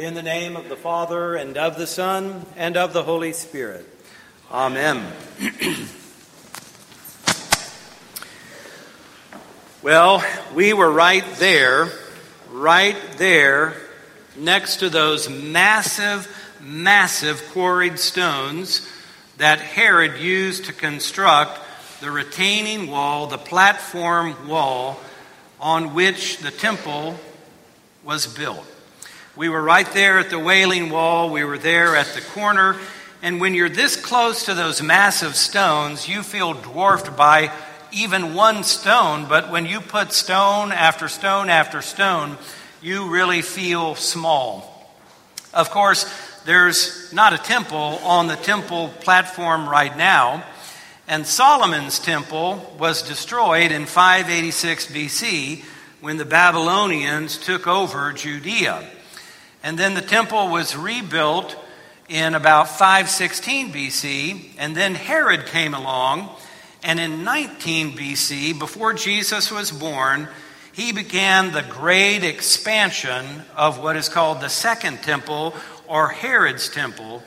In the name of the Father, and of the Son, and of the Holy Spirit. Amen. well, we were right there, right there, next to those massive, massive quarried stones that Herod used to construct the retaining wall, the platform wall on which the temple was built. We were right there at the Wailing Wall, we were there at the corner, and when you're this close to those massive stones, you feel dwarfed by even one stone, but when you put stone after stone after stone, you really feel small. Of course, there's not a temple on the temple platform right now, and Solomon's temple was destroyed in 586 BC when the Babylonians took over Judea. And then the temple was rebuilt in about 516 BC, and then Herod came along, and in 19 BC, before Jesus was born, he began the great expansion of what is called the Second Temple or Herod's Temple.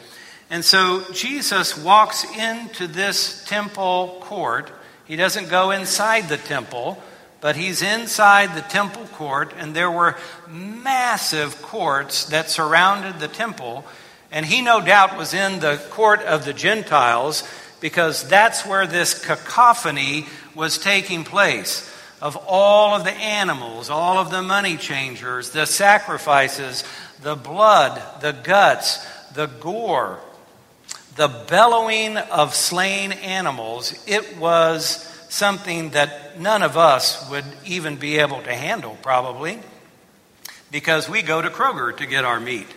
And so Jesus walks into this temple court. He doesn't go inside the temple but he's inside the temple court, and there were massive courts that surrounded the temple. And he, no doubt, was in the court of the Gentiles because that's where this cacophony was taking place of all of the animals, all of the money changers, the sacrifices, the blood, the guts, the gore, the bellowing of slain animals. It was something that none of us would even be able to handle, probably, because we go to Kroger to get our meat.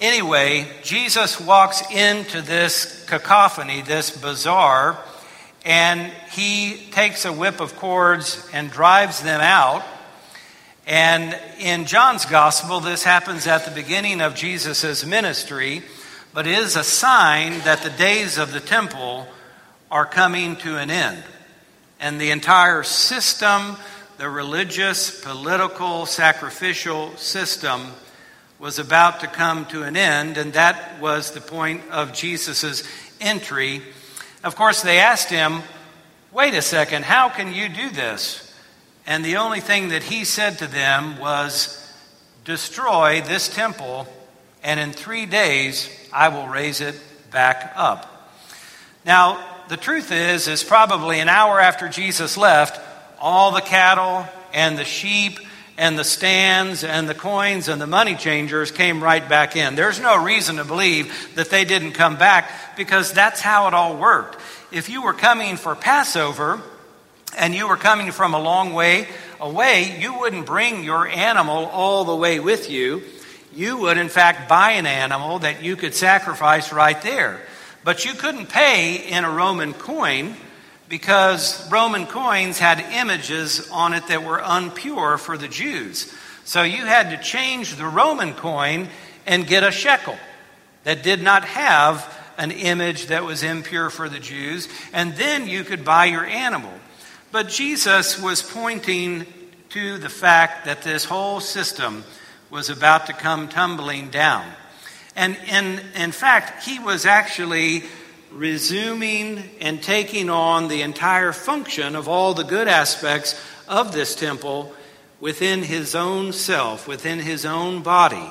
Anyway, Jesus walks into this cacophony, this bazaar, and he takes a whip of cords and drives them out. And in John's gospel, this happens at the beginning of Jesus' ministry, but is a sign that the days of the temple are coming to an end. And the entire system, the religious, political, sacrificial system, was about to come to an end, and that was the point of Jesus' entry. Of course, they asked him, Wait a second, how can you do this? And the only thing that he said to them was, Destroy this temple, and in three days I will raise it back up. Now, the truth is, is probably an hour after Jesus left, all the cattle and the sheep and the stands and the coins and the money changers came right back in. There's no reason to believe that they didn't come back because that's how it all worked. If you were coming for Passover and you were coming from a long way away, you wouldn't bring your animal all the way with you. You would, in fact, buy an animal that you could sacrifice right there. But you couldn't pay in a Roman coin because Roman coins had images on it that were unpure for the Jews. So you had to change the Roman coin and get a shekel that did not have an image that was impure for the Jews, and then you could buy your animal. But Jesus was pointing to the fact that this whole system was about to come tumbling down. And in, in fact, he was actually resuming and taking on the entire function of all the good aspects of this temple within his own self, within his own body.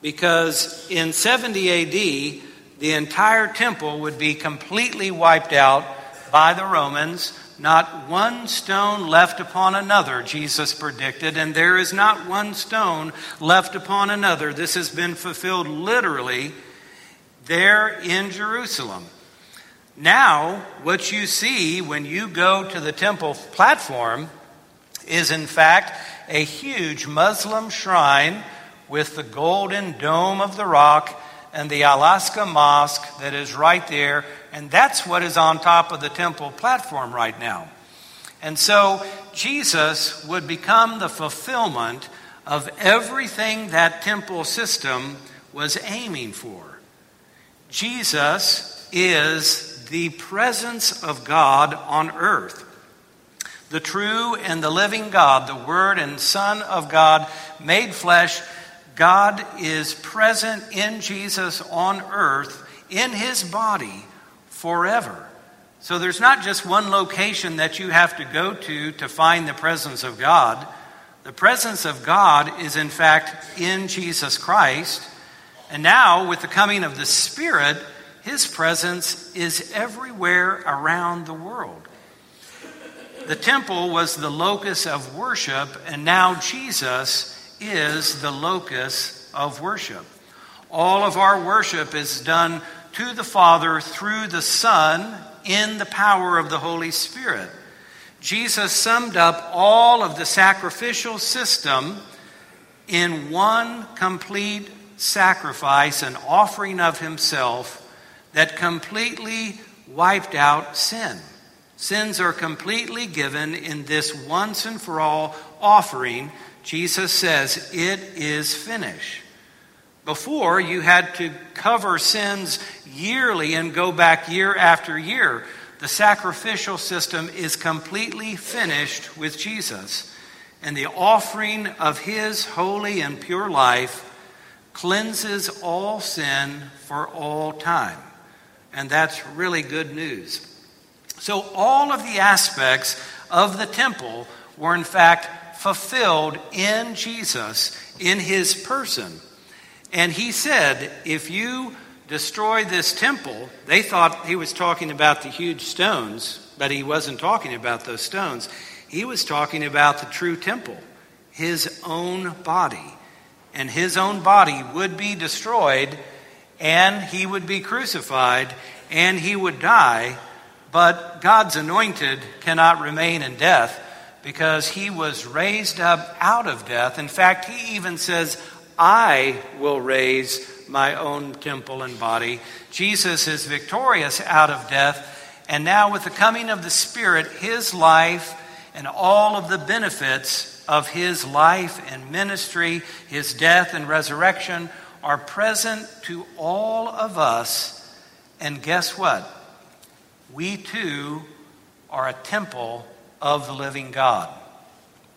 Because in 70 AD, the entire temple would be completely wiped out by the Romans not one stone left upon another, Jesus predicted, and there is not one stone left upon another. This has been fulfilled literally there in Jerusalem. Now, what you see when you go to the temple platform is, in fact, a huge Muslim shrine with the golden dome of the rock and the Al-Aqsa Mosque that is right there. And that's what is on top of the temple platform right now. And so Jesus would become the fulfillment of everything that temple system was aiming for. Jesus is the presence of God on earth. The true and the living God, the Word and Son of God, made flesh God is present in Jesus on earth in his body forever. So there's not just one location that you have to go to to find the presence of God. The presence of God is, in fact, in Jesus Christ. And now, with the coming of the Spirit, his presence is everywhere around the world. The temple was the locus of worship, and now Jesus is the locus of worship. All of our worship is done to the Father through the Son in the power of the Holy Spirit. Jesus summed up all of the sacrificial system in one complete sacrifice, and offering of himself that completely wiped out sin. Sins are completely given in this once and for all offering. Jesus says, It is finished. Before, you had to cover sins yearly and go back year after year. The sacrificial system is completely finished with Jesus. And the offering of his holy and pure life cleanses all sin for all time. And that's really good news. So, all of the aspects of the temple were in fact fulfilled in Jesus, in his person. And he said, If you destroy this temple, they thought he was talking about the huge stones, but he wasn't talking about those stones. He was talking about the true temple, his own body. And his own body would be destroyed, and he would be crucified, and he would die. But God's anointed cannot remain in death because he was raised up out of death. In fact, he even says, I will raise my own temple and body. Jesus is victorious out of death. And now, with the coming of the Spirit, his life and all of the benefits of his life and ministry, his death and resurrection, are present to all of us. And guess what? We too are a temple of the living God.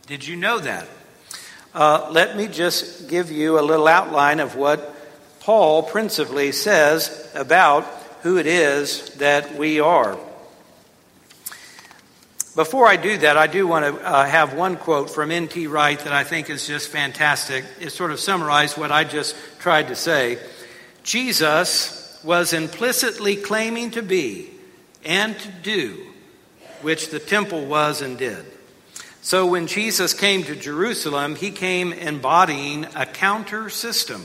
Did you know that? Uh, let me just give you a little outline of what Paul principally says about who it is that we are. Before I do that, I do want to uh, have one quote from N.T. Wright that I think is just fantastic. It sort of summarized what I just tried to say. Jesus was implicitly claiming to be and to do, which the temple was and did. So when Jesus came to Jerusalem, he came embodying a counter system.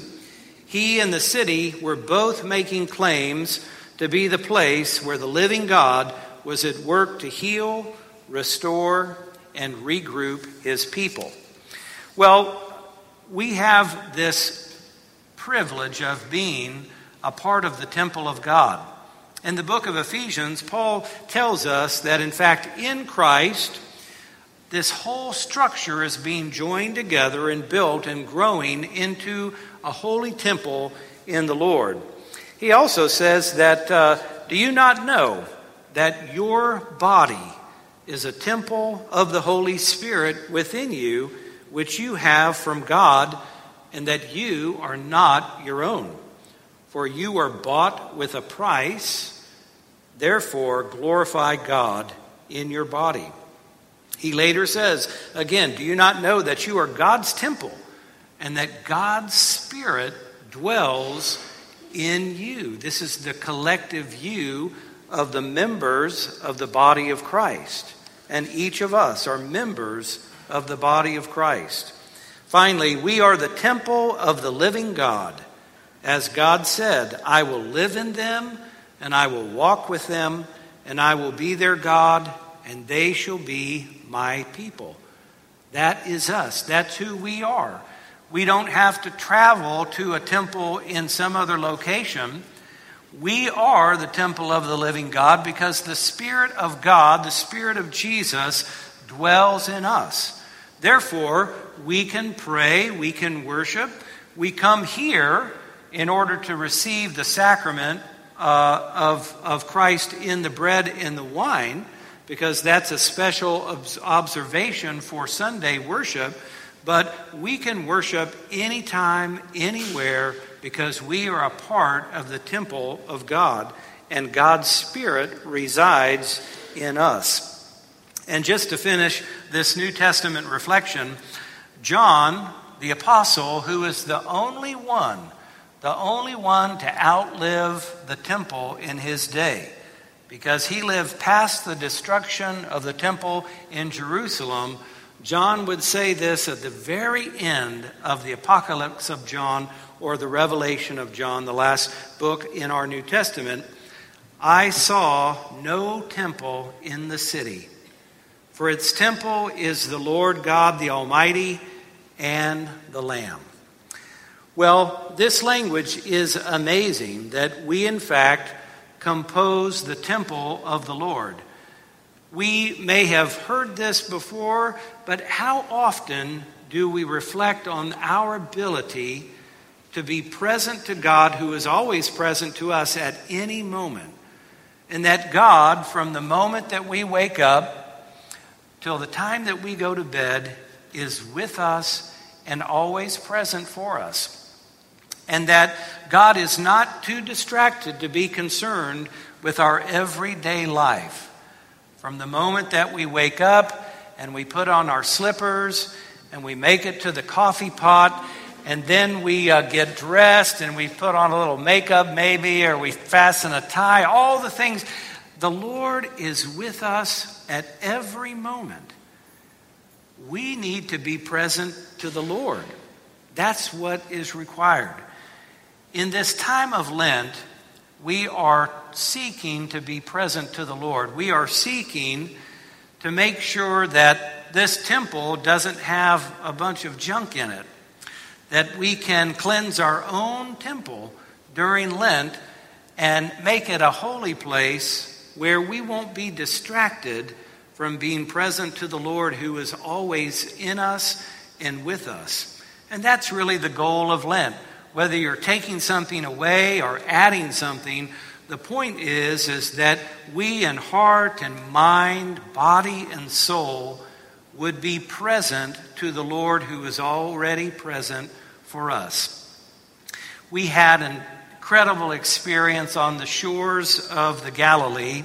He and the city were both making claims to be the place where the living God was at work to heal, restore, and regroup his people. Well, we have this privilege of being a part of the temple of God. In the book of Ephesians, Paul tells us that in fact, in Christ, this whole structure is being joined together and built and growing into a holy temple in the Lord. He also says that, uh, do you not know that your body is a temple of the Holy Spirit within you, which you have from God, and that you are not your own? For you are bought with a price, therefore glorify God in your body. He later says, again, do you not know that you are God's temple and that God's Spirit dwells in you? This is the collective you of the members of the body of Christ. And each of us are members of the body of Christ. Finally, we are the temple of the living God. As God said, I will live in them, and I will walk with them, and I will be their God, and they shall be my people. That is us. That's who we are. We don't have to travel to a temple in some other location. We are the temple of the living God because the Spirit of God, the Spirit of Jesus, dwells in us. Therefore, we can pray, we can worship, we come here in order to receive the sacrament uh, of, of Christ in the bread and the wine because that's a special observation for Sunday worship. but we can worship anytime, anywhere, because we are a part of the temple of God, and God's Spirit resides in us. And just to finish this New Testament reflection, John, the apostle, who is the only one, the only one to outlive the temple in his day, because he lived past the destruction of the temple in Jerusalem John would say this at the very end of the Apocalypse of John or the Revelation of John, the last book in our New Testament. I saw no temple in the city, for its temple is the Lord God the Almighty and the Lamb. Well, this language is amazing that we, in fact, compose the temple of the Lord. We may have heard this before, but how often do we reflect on our ability to be present to God, who is always present to us at any moment? And that God, from the moment that we wake up till the time that we go to bed, is with us and always present for us. And that God is not too distracted to be concerned with our everyday life. From the moment that we wake up and we put on our slippers and we make it to the coffee pot and then we uh, get dressed and we put on a little makeup maybe or we fasten a tie, all the things. The Lord is with us at every moment. We need to be present to the Lord. That's what is required. In this time of Lent, we are seeking to be present to the Lord. We are seeking to make sure that this temple doesn't have a bunch of junk in it, that we can cleanse our own temple during Lent and make it a holy place where we won't be distracted from being present to the Lord who is always in us and with us. And that's really the goal of Lent. Whether you're taking something away or adding something, the point is is that we in heart and mind, body and soul would be present to the Lord who is already present for us. We had an incredible experience on the shores of the Galilee.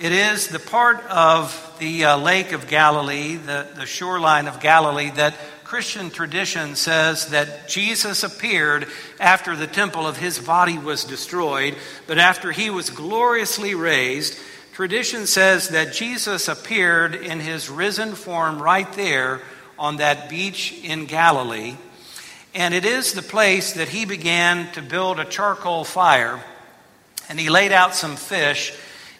It is the part of the uh, Lake of Galilee, the, the shoreline of Galilee, that Christian tradition says that Jesus appeared after the temple of his body was destroyed, but after he was gloriously raised, tradition says that Jesus appeared in his risen form right there on that beach in Galilee. And it is the place that he began to build a charcoal fire, and he laid out some fish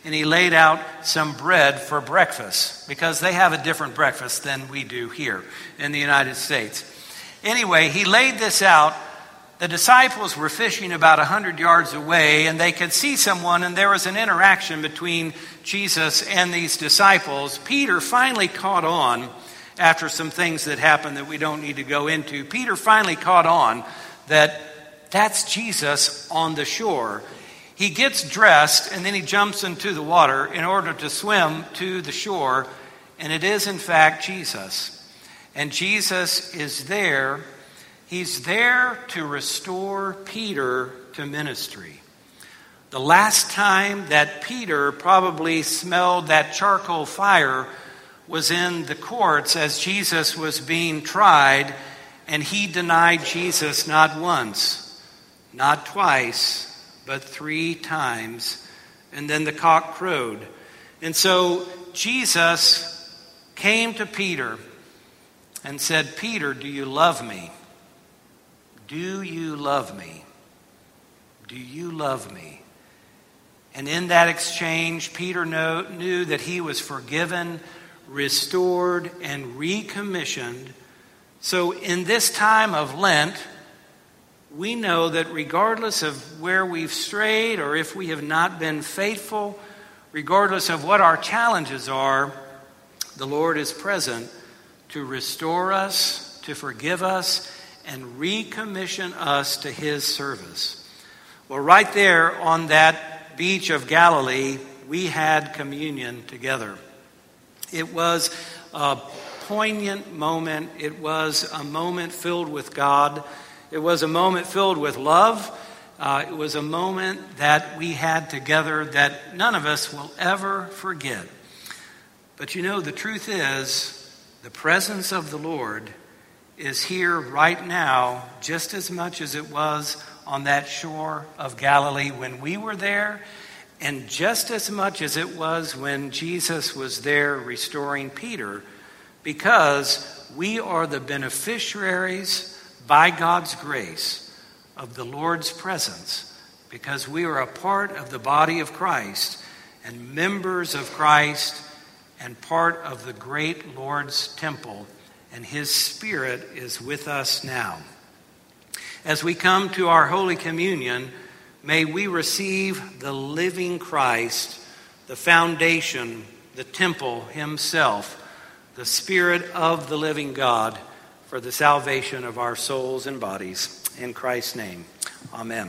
and he laid out some bread for breakfast because they have a different breakfast than we do here in the United States. Anyway, he laid this out. The disciples were fishing about 100 yards away and they could see someone, and there was an interaction between Jesus and these disciples. Peter finally caught on after some things that happened that we don't need to go into. Peter finally caught on that that's Jesus on the shore he gets dressed and then he jumps into the water in order to swim to the shore, and it is, in fact, Jesus. And Jesus is there. He's there to restore Peter to ministry. The last time that Peter probably smelled that charcoal fire was in the courts as Jesus was being tried, and he denied Jesus not once, not twice, but three times. And then the cock crowed. And so Jesus came to Peter and said, Peter, do you love me? Do you love me? Do you love me? And in that exchange, Peter know, knew that he was forgiven, restored, and recommissioned. So, in this time of Lent, we know that regardless of where we've strayed or if we have not been faithful, regardless of what our challenges are, the Lord is present to restore us, to forgive us, and recommission us to His service. Well, right there on that beach of Galilee, we had communion together. It was a poignant moment. It was a moment filled with God. It was a moment filled with love. Uh, it was a moment that we had together that none of us will ever forget. But you know, the truth is, the presence of the Lord is here right now, just as much as it was on that shore of Galilee when we were there, and just as much as it was when Jesus was there restoring Peter, because we are the beneficiaries by God's grace of the Lord's presence, because we are a part of the body of Christ and members of Christ and part of the great Lord's temple, and His Spirit is with us now. As we come to our Holy Communion, may we receive the living Christ, the foundation, the temple Himself, the Spirit of the living God, for the salvation of our souls and bodies. In Christ's name, amen.